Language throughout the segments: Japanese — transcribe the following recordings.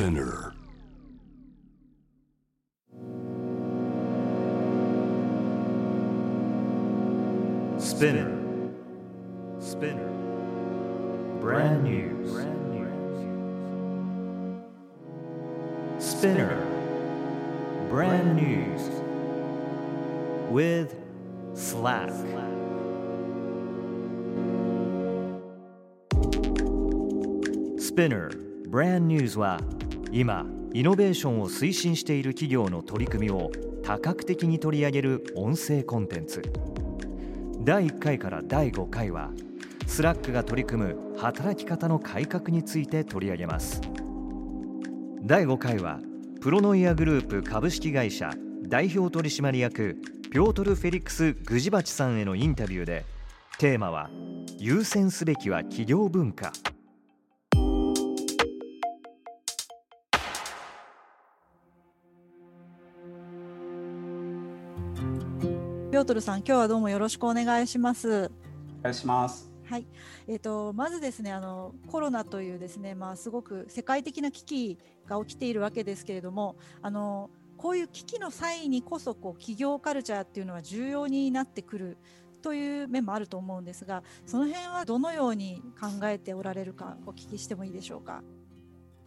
Spinner. Spinner. Spinner. Brand new. Brand new. Spinner. Brand news. With Slack. Spinner Brand News は今イノベーションを推進している企業の取り組みを多角的に取り上げる音声コンテンツ。第1回から第5回はスラックが取り組む働き方の改革について取り上げます。第5回はプロノイアグループ株式会社代表取締役ピョートル・フェリックス・グジバチさんへのインタビューでテーマは優先すべきは企業文化。ョートルさん、今日はどうもよろしくお願いします。お願いします。はい、えっ、とまずですね、あのコロナというですね、まあすごく世界的な危機が起きているわけですけれども、あのこういう危機の際にこそこう企業カルチャーっていうのは重要になってくるという面もあると思うんですが、その辺はどのように考えておられるかお聞きしてもいいでしょうか？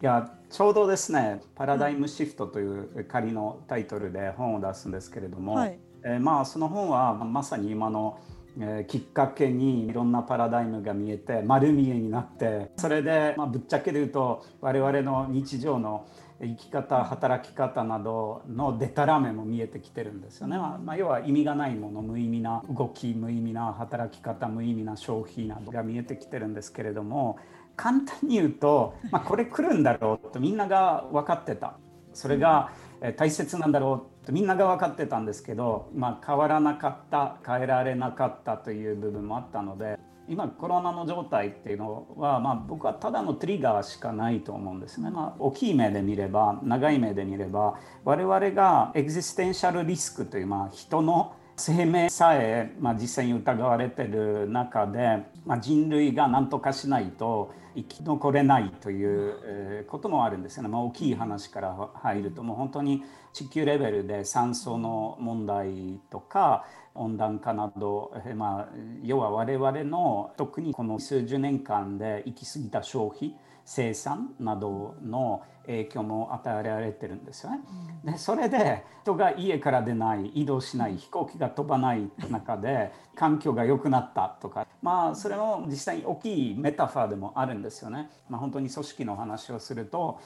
いやちょうどですね「パラダイムシフト」という仮のタイトルで本を出すんですけれども、はい、えーまあその本はまさに今の、えーきっかけにいろんなパラダイムが見えて丸見えになってそれで、まあ、ぶっちゃけで言うと我々の日常の生き方働き方などのデタラメも見えてきてるんですよね、まあ、要は意味がないもの無意味な動き無意味な働き方無意味な消費などが見えてきてるんですけれども簡単に言うと、まあ、これ来るんだろうとみんなが分かってた。それが大切なんだろうみんなが分かってたんですけど、まあ、変わらなかった変えられなかったという部分もあったので今コロナの状態っていうのは、まあ、僕はただのトリガーしかないと思うんですね、まあ、大きい目で見れば長い目で見れば我々がエグジステンシャルリスクという、まあ、人の生命さえ、まあ、実際に疑われてる中で、まあ、人類が何とかしないと生き残れないということもあるんですよね、まあ、大きい話から入るともう本当に地球レベルで酸素の問題とか温暖化など、まあ、要は我々の特にこの数十年間で行き過ぎた消費生産などの影響も与えられてるんですよね。でそれで人が家から出ない移動しない飛行機が飛ばない中で環境が良くなったとかまあそれも実際に大きいメタファーでもあるんですよね。まあ、本当に組織の話をすると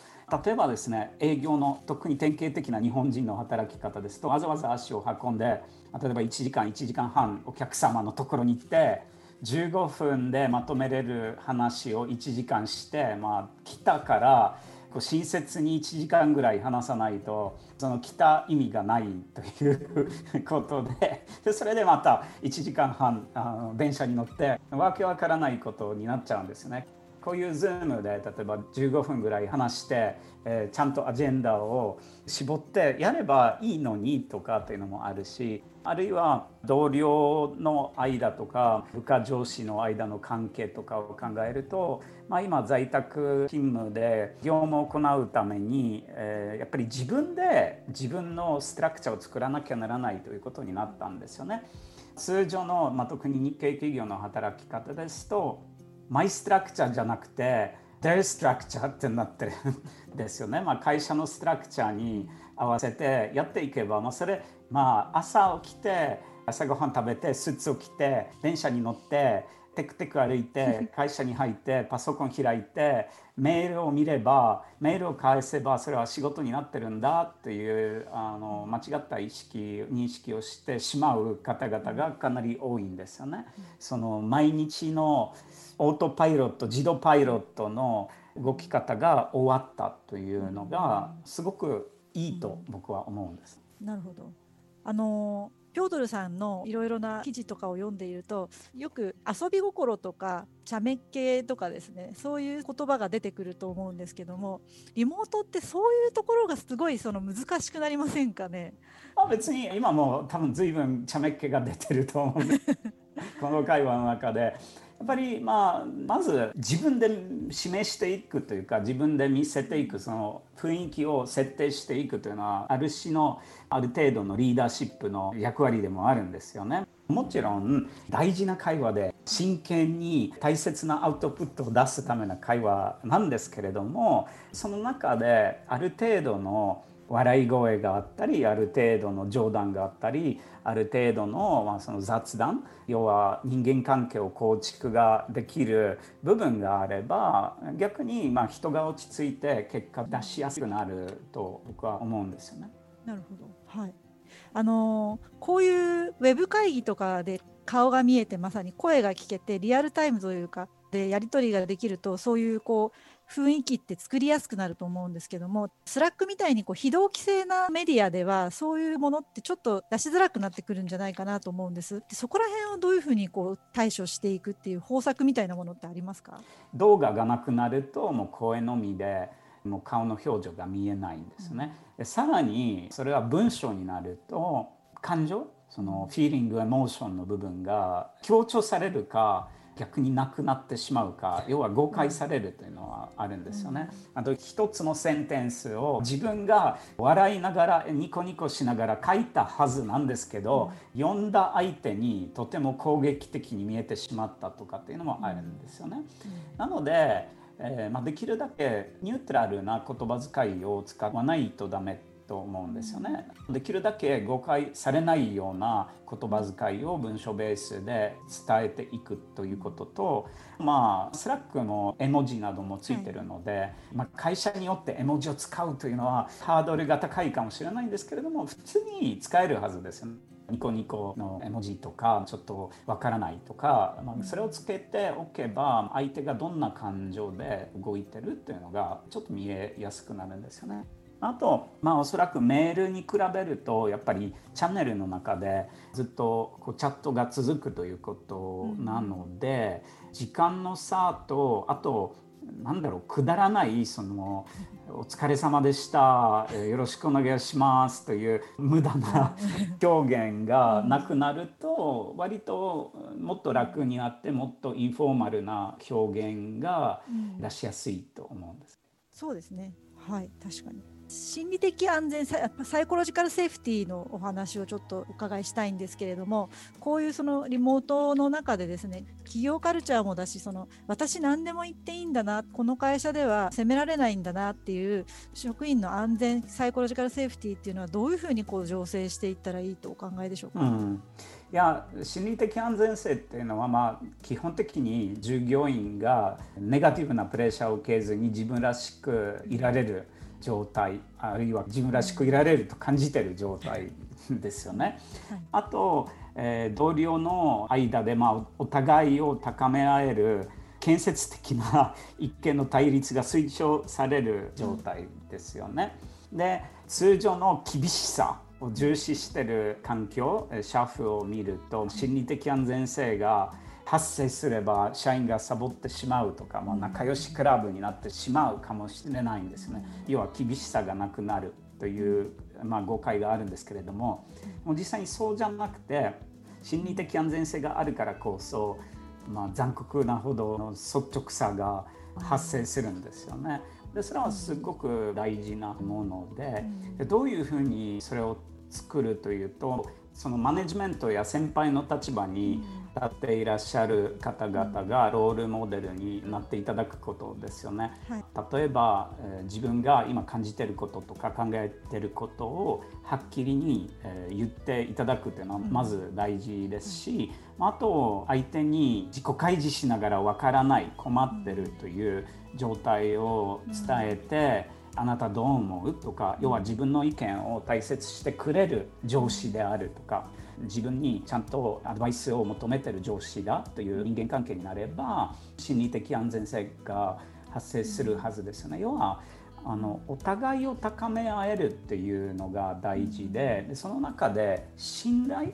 例えばですね営業の特に典型的な日本人の働き方ですとわざわざ足を運んで例えば1時間1時間半お客様のところに行って15分でまとめれる話を1時間して、まあ、来たからこう親切に1時間ぐらい話さないとその来た意味がないということで でそれでまた1時間半あの電車に乗ってわけわからないことになっちゃうんですよね。こういう Zoom で例えば15分ぐらい話して、えーちゃんとアジェンダを絞ってやればいいのにとかっていうのもあるしあるいは同僚の間とか部下上司の間の関係とかを考えると、まあ、今在宅勤務で業務を行うために、えーやっぱり自分で自分のストラクチャーを作らなきゃならないということになったんですよね。通常の、まあ、特に日系企業の働き方ですとマイストラクチャーじゃなくて their structure ってなってるんですよね。まあ、会社のストラクチャーに合わせてやっていけば、まあ、それ、まあ、朝起きて朝ごはん食べてスーツを着て電車に乗ってテクテク歩いて会社に入ってパソコン開いてメールを見ればメールを返せばそれは仕事になってるんだっていうあの間違った意識認識をしてしまう方々がかなり多いんですよね。その毎日のオートパイロット自動パイロットの動き方が終わったというのがすごくいいと僕は思うんです。なるほど。あのピョードルさんのいろいろな記事とかを読んでいるとよく遊び心とか茶目っ気とかですねそういう言葉が出てくると思うんですけどもリモートってそういうところがすごいその難しくなりませんかね？まあ、別に今も多分随分茶目っ気が出てると思うんで この会話の中でっぱり、まあ、まず自分で示していくというか自分で見せていくその雰囲気を設定していくというのはある種のある程度のリーダーシップの役割でもあるんですよね。もちろん大事な会話で真剣に大切なアウトプットを出すための会話なんですけれどもその中である程度の笑い声があったりある程度の冗談があったりある程度の,、まあその雑談要は人間関係を構築ができる部分があれば逆にまあ人が落ち着いて結果出しやすくなると僕は思うんですよね。なるほど、はいあのこういうウェブ会議とかで顔が見えてまさに声が聞けてリアルタイムというかでやり取りができるとそういうこう雰囲気って作りやすくなると思うんですけどもスラックみたいにこう非同期性なメディアではそういうものってちょっと出しづらくなってくるんじゃないかなと思うんです。でそこら辺をどういうふうにこう対処していくっていう方策みたいなものってありますか？動画がなくなるともう声のみでもう顔の表情が見えないんですね、うん、さらにそれは文章になると感情そのフィーリングエモーションの部分が強調されるか逆になくなってしまうか要は誤解されるというのはあるんですよね。あと一つのセンテンスを自分が笑いながらニコニコしながら書いたはずなんですけど読んだ相手にとても攻撃的に見えてしまったとかっていうのもあるんですよね。なのでえーまあ、できるだけニュートラルな言葉遣いを使わないとダメと思うんですよね。できるだけ誤解されないような言葉遣いを文章ベースで伝えていくということと、まあ、スラックも絵文字などもついてるので、まあ、会社によって絵文字を使うというのはハードルが高いかもしれないんですけれども普通に使えるはずですよね。ニコニコの絵文字とかちょっとわからないとか、まあ、それをつけておけば相手がどんな感情で動いてるっていうのがちょっと見えやすくなるんですよね。あと、まあ、おそらくメールに比べるとやっぱりチャンネルの中でずっとこうチャットが続くということなので、うん、時間の差とあとなんだろうくだらないその「お疲れ様でしたよろしくお願いします」という無駄な 表現がなくなると割ともっと楽になってもっとインフォーマルな表現が出しやすいと思うんです。そうですね。はい確かに心理的安全サイコロジカルセーフティーのお話をちょっとお伺いしたいんですけれどもこういうそのリモートの中でですね企業カルチャーもだしその私何でも言っていいんだなこの会社では責められないんだなっていう職員の安全サイコロジカルセーフティーっていうのはどういうふうにこう醸成していったらいいとお考えでしょうか、うん。いや心理的安全性っていうのは、まあ、基本的に従業員がネガティブなプレッシャーを受けずに自分らしくいられる状態あるいは自分らしくいられると感じてる状態ですよね。あと、えー、同僚の間で、まあ、お互いを高め合える建設的な一見の対立が推奨される状態ですよね。で通常の厳しさを重視してる環境シャフを見ると心理的安全性が発生すれば社員がサボってしまうとか、まあ、仲良しクラブになってしまうかもしれないんですね。要は厳しさがなくなるという、まあ、誤解があるんですけれどももう実際にそうじゃなくて心理的安全性があるからこそ、まあ、残酷なほどの率直さが発生するんですよね。でそれはすごく大事なものででどういうふうにそれを作るというとそのマネジメントや先輩の立場に立っていらっしゃる方々がロールモデルになっていただくことですよね。はい、例えば、えー、自分が今感じてることとか考えてることをはっきりに、えー、言っていただくというのはまず大事ですし、うん、あと相手に自己開示しながらわからない困ってるという状態を伝えて、あなたどう思う？とか要は自分の意見を大切してくれる上司であるとか自分にちゃんとアドバイスを求めてる上司だという人間関係になれば心理的安全性が発生するはずですよね。要はあのお互いを高め合えるっていうのが大事ででその中で信頼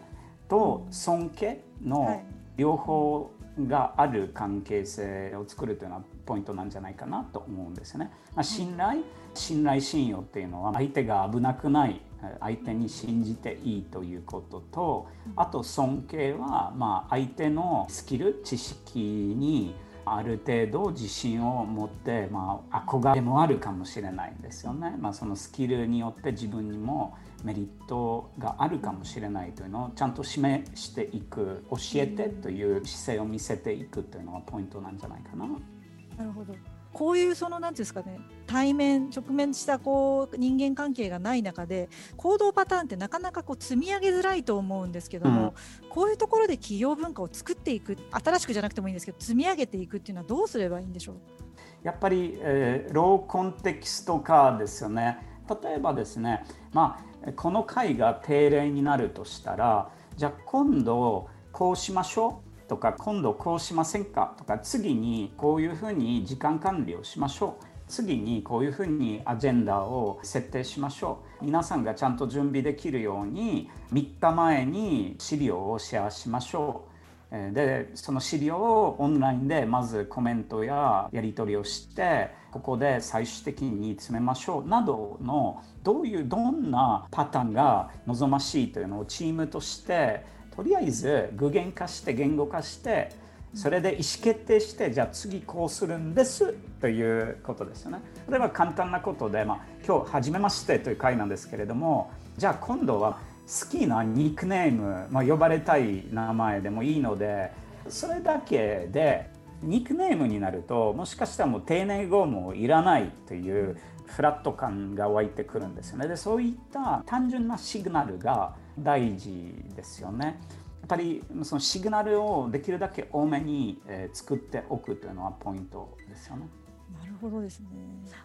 と尊敬の両方がある関係性を作るというのはポイントなんじゃないかなと思うんですね。まあ、信頼、信頼信用っていうのは相手が危なくない相手に信じていいということとあと尊敬はまあ相手のスキル知識にある程度自信を持って、まあ、憧れもあるかもしれないんですよね。まあ、そのスキルによって自分にもメリットがあるかもしれないというのをちゃんと示していく教えてという姿勢を見せていくというのはポイントなんじゃないかな。なるほど。こういうその何ていうんですかね対面直面したこう人間関係がない中で行動パターンってなかなかこう積み上げづらいと思うんですけども、うん、こういうところで企業文化を作っていく新しくじゃなくてもいいんですけど積み上げていくっていうのはどうすればいいんでしょう？やっぱり、えー、ローコンテキスト化ですよね。例えばですね、まあ、この会が定例になるとしたらじゃあ今度こうしましょうとか今度こうしませんか？とか次にこういうふうに時間管理をしましょう。次にこういうふうにアジェンダを設定しましょう。皆さんがちゃんと準備できるように3日前に資料をシェアしましょう。でその資料をオンラインでまずコメントややり取りをしてここで最終的に詰めましょう。などのどういうどんなパターンが望ましいというのをチームとしてとりあえず具現化して言語化してそれで意思決定してじゃあ次こうするんですということですよね。例えば簡単なことで、まあ、今日初めましてという回なんですけれどもじゃあ今度は好きなニックネーム、まあ、呼ばれたい名前でもいいのでそれだけでニックネームになるともしかしたらもう定年後もいらないというフラット感が湧いてくるんですよね。でそういった単純なシグナルが大事ですよね。やっぱりそのシグナルをできるだけ多めに、え作っておくというのはポイントですよね。なるほどですね。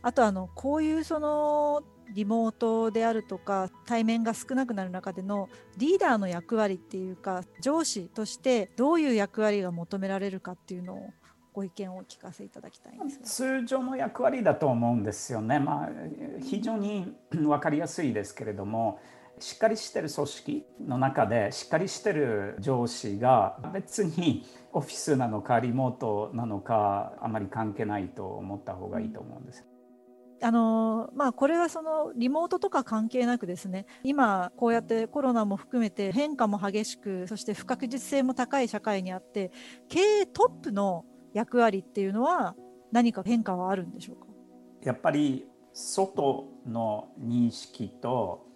あとあのこういうそのリモートであるとか対面が少なくなる中でのリーダーの役割っていうか上司としてどういう役割が求められるかっていうのをご意見をお聞かせいただきたいんです通常の役割だと思うんですよね。まあ、非常に分かりやすいですけれどもしっかりしてる組織の中でしっかりしてる上司が別にオフィスなのかリモートなのかあまり関係ないと思った方がいいと思うんです。あのまあ、これはそのリモートとか関係なくですね今こうやってコロナも含めて変化も激しくそして不確実性も高い社会にあって経営トップの役割っていうのは何か変化はあるんでしょうか？やっぱり外の認識と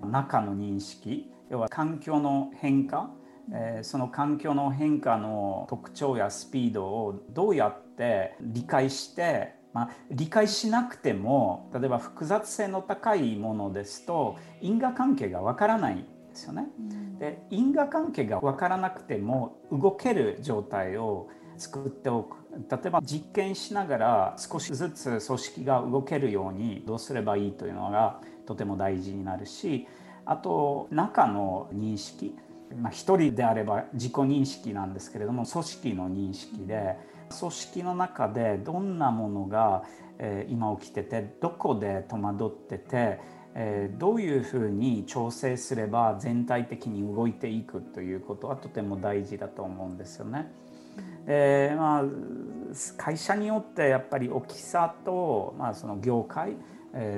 中の認識要は環境の変化、えー、その環境の変化の特徴やスピードをどうやって理解してまあ、理解しなくても例えば複雑性の高いものですと因果関係がわからないんですよね。で因果関係がわからなくても動ける状態を作っておく例えば実験しながら少しずつ組織が動けるようにどうすればいいというのがとても大事になるしあと中の認識、まあ、一人であれば自己認識なんですけれども組織の認識で組織の中でどんなものが、え、今起きててどこで戸惑ってて、え、どういうふうに調整すれば全体的に動いていくということはとても大事だと思うんですよね。えーまあ、会社によってやっぱり大きさと、まあ、その業界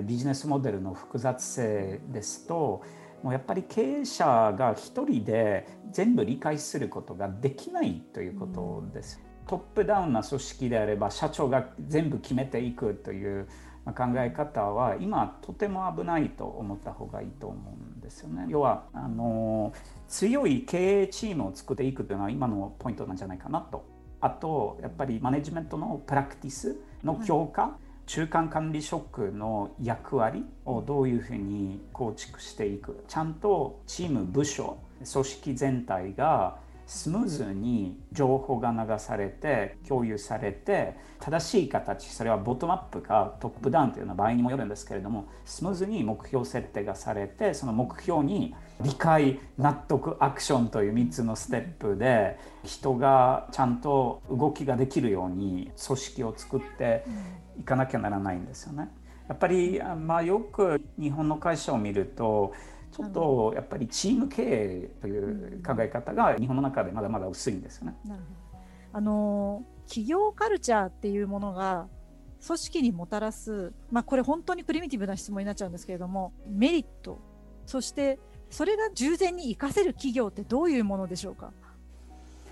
ビジネスモデルの複雑性ですともうやっぱり経営者が一人で全部理解することができないということです。トップダウンな組織であれば社長が全部決めていくという考え方は今とても危ないと思った方がいいと思うんですよね。要はあの強い経営チームを作っていくというのは今のポイントなんじゃないかなと。あとやっぱりマネジメントのプラクティスの強化、はい中間管理職の役割をどういうふうに構築していくちゃんとチーム部署組織全体がスムーズに情報が流されて共有されて正しい形それはボトムアップかトップダウンというような場合にもよるんですけれどもスムーズに目標設定がされてその目標に理解納得アクションという3つのステップで人がちゃんと動きができるように組織を作っていかなきゃならないんですよね。やっぱり、まあ、よく日本の会社を見るとちょっとやっぱりチーム経営という考え方が日本の中でまだまだ薄いんですよね。あの企業カルチャーっていうものが組織にもたらす、まあ、これ本当にプリミティブな質問になっちゃうんですけれどもメリットそしてそれが従前に活かせる企業ってどういうものでしょうか？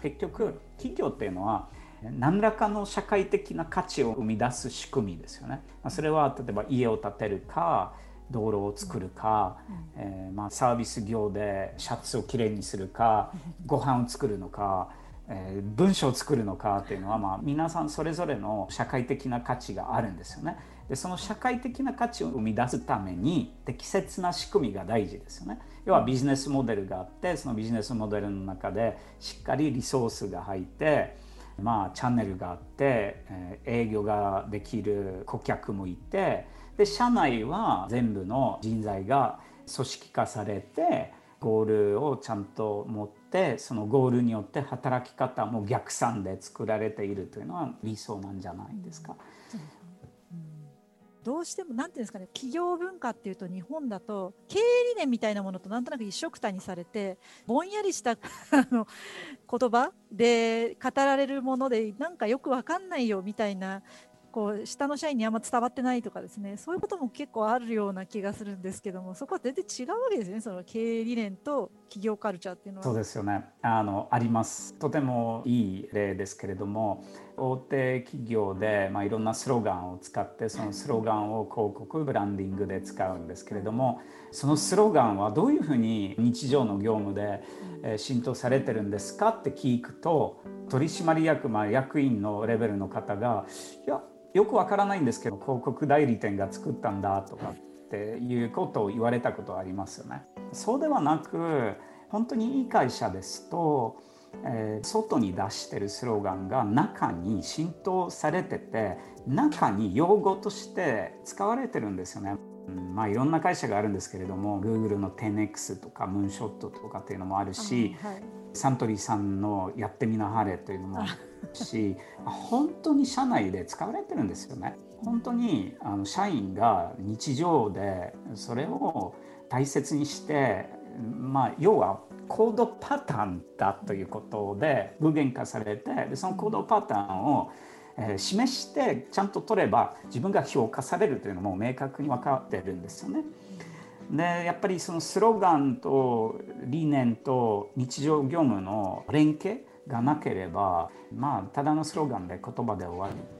結局企業っていうのは何らかの社会的な価値を生み出す仕組みですよね。それは例えば家を建てるか道路を作るか、うん、えー、まあ、サービス業でシャツをきれいにするかご飯を作るのか、えー、文章を作るのかっていうのは、まあ、皆さんそれぞれの社会的な価値があるんですよね。でその社会的な価値を生み出すために適切な仕組みが大事ですよね。要はビジネスモデルがあってそのビジネスモデルの中でしっかりリソースが入ってまあチャンネルがあって、えー、営業ができる顧客もいてで社内は全部の人材が組織化されてゴールをちゃんと持ってそのゴールによって働き方も逆算で作られているというのは理想なんじゃないですか。どうしても何ていうんですかね企業文化っていうと日本だと経営理念みたいなものとなんとなく一緒くたにされてぼんやりした 言葉で語られるものでなんかよく分かんないよみたいなこう下の社員にあんま伝わってないとかですねそういうことも結構あるような気がするんですけどもそこは全然違うわけですよねその経営理念と企業カルチャーっていうのは。そうですよねあのありますとてもいい例ですけれども大手企業で、まあ、いろんなスローガンを使ってそのスローガンを広告ブランディングで使うんですけれどもそのスローガンはどういうふうに日常の業務で浸透されてるんですかって聞くと取締役、まあ、役員のレベルの方がいやよくわからないんですけど広告代理店が作ったんだとかっていうことを言われたことはありますよね。そうではなく本当にいい会社ですと、えー、外に出してるスローガンが中に浸透されてて中に用語として使われてるんですよね。まあ、いろんな会社があるんですけれども Google の 10X とかムーンショットとかっていうのもあるし、はい、サントリーさんの「やってみなはれ」というのもし 本当に社内で使われてるんですよね。本当にあの社員が日常でそれを大切にして、まあ、要はコードパターンだということで具現化されてでそのコードパターンを示してちゃんと取れば自分が評価されるというのも明確に分かってるんですよね。でやっぱりそのスローガンと理念と日常業務の連携がなければまあただのスローガンで言葉で終わり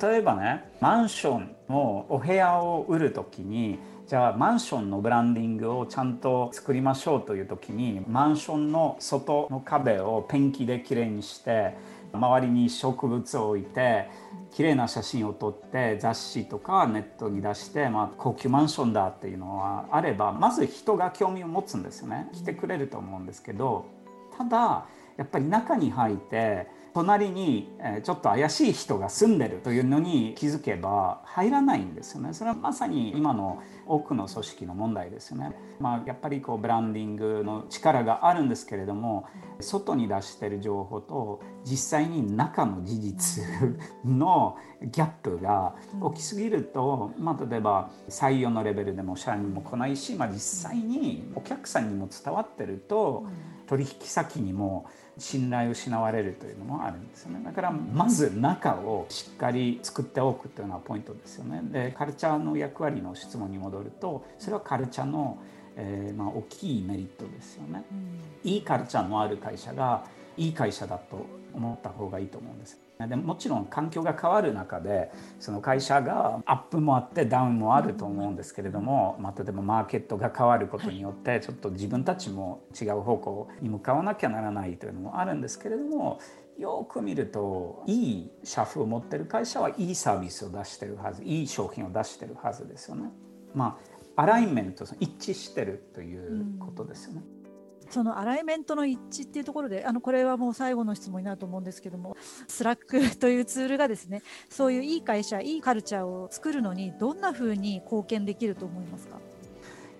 例えばねマンションのお部屋を売る時にじゃあマンションのブランディングをちゃんと作りましょうという時にマンションの外の壁をペンキできれいにして周りに植物を置いて綺麗な写真を撮って雑誌とかネットに出して、まあ、高級マンションだっていうのはあればまず人が興味を持つんですよね。来てくれると思うんですけどただやっぱり中に入って隣にちょっと怪しい人が住んでるというのに気づけば入らないんですよね。それはまさに今の多くの組織の問題ですよね。まあ、やっぱりこうブランディングの力があるんですけれども外に出してる情報と実際に中の事実のギャップが大きすぎると、まあ、例えば採用のレベルでも社員も来ないし、まあ、実際にお客さんにも伝わってると取引先にも信頼を失われるというのもあるんですよね。だからまず中をしっかり作っておくというのはポイントですよね。でカルチャーの役割の質問に戻るとそれはカルチャーの、えー、まあ、大きいメリットですよね、うん、いいカルチャーのある会社がいい会社だと思った方がいいと思うんですでもちろん環境が変わる中でその会社がアップもあってダウンもあると思うんですけれども、まあ、例えばマーケットが変わることによってちょっと自分たちも違う方向に向かわなきゃならないというのもあるんですけれどもよく見るといい社風を持ってる会社はいいサービスを出してるはずいい商品を出してるはずですよね。まあアライメント一致してるということですよね。うんそのアライメントの一致っていうところであのこれはもう最後の質問になると思うんですけどもスラックというツールがですねそういういい会社いいカルチャーを作るのにどんなふうに貢献できると思いますか？い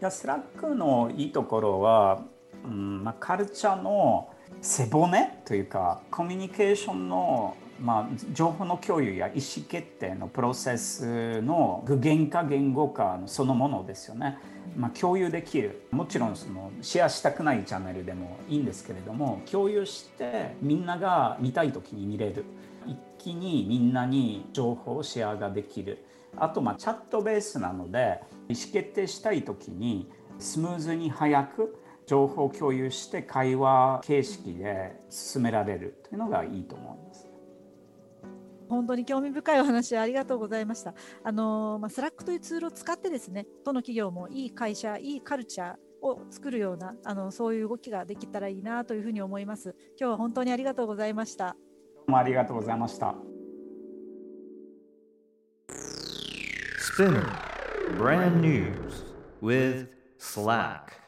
やスラックのいいところは、うんまあ、カルチャーの背骨というかコミュニケーションのまあ、情報の共有や意思決定のプロセスの具現化言語化そのものですよね。まあ、共有できるもちろんそのシェアしたくないチャンネルでもいいんですけれども共有してみんなが見たい時に見れる一気にみんなに情報をシェアができるあとまあチャットベースなので意思決定したい時にスムーズに早く情報共有して会話形式で進められるというのがいいと思います。本当に興味深いお話ありがとうございました。あのまあ、スラックというツールを使ってですね、どの企業もいい会社、いいカルチャーを作るようなあのそういう動きができたらいいなというふうに思います。今日は本当にありがとうございました。どうもありがとうございました。 SPINEAR Brand News with Slack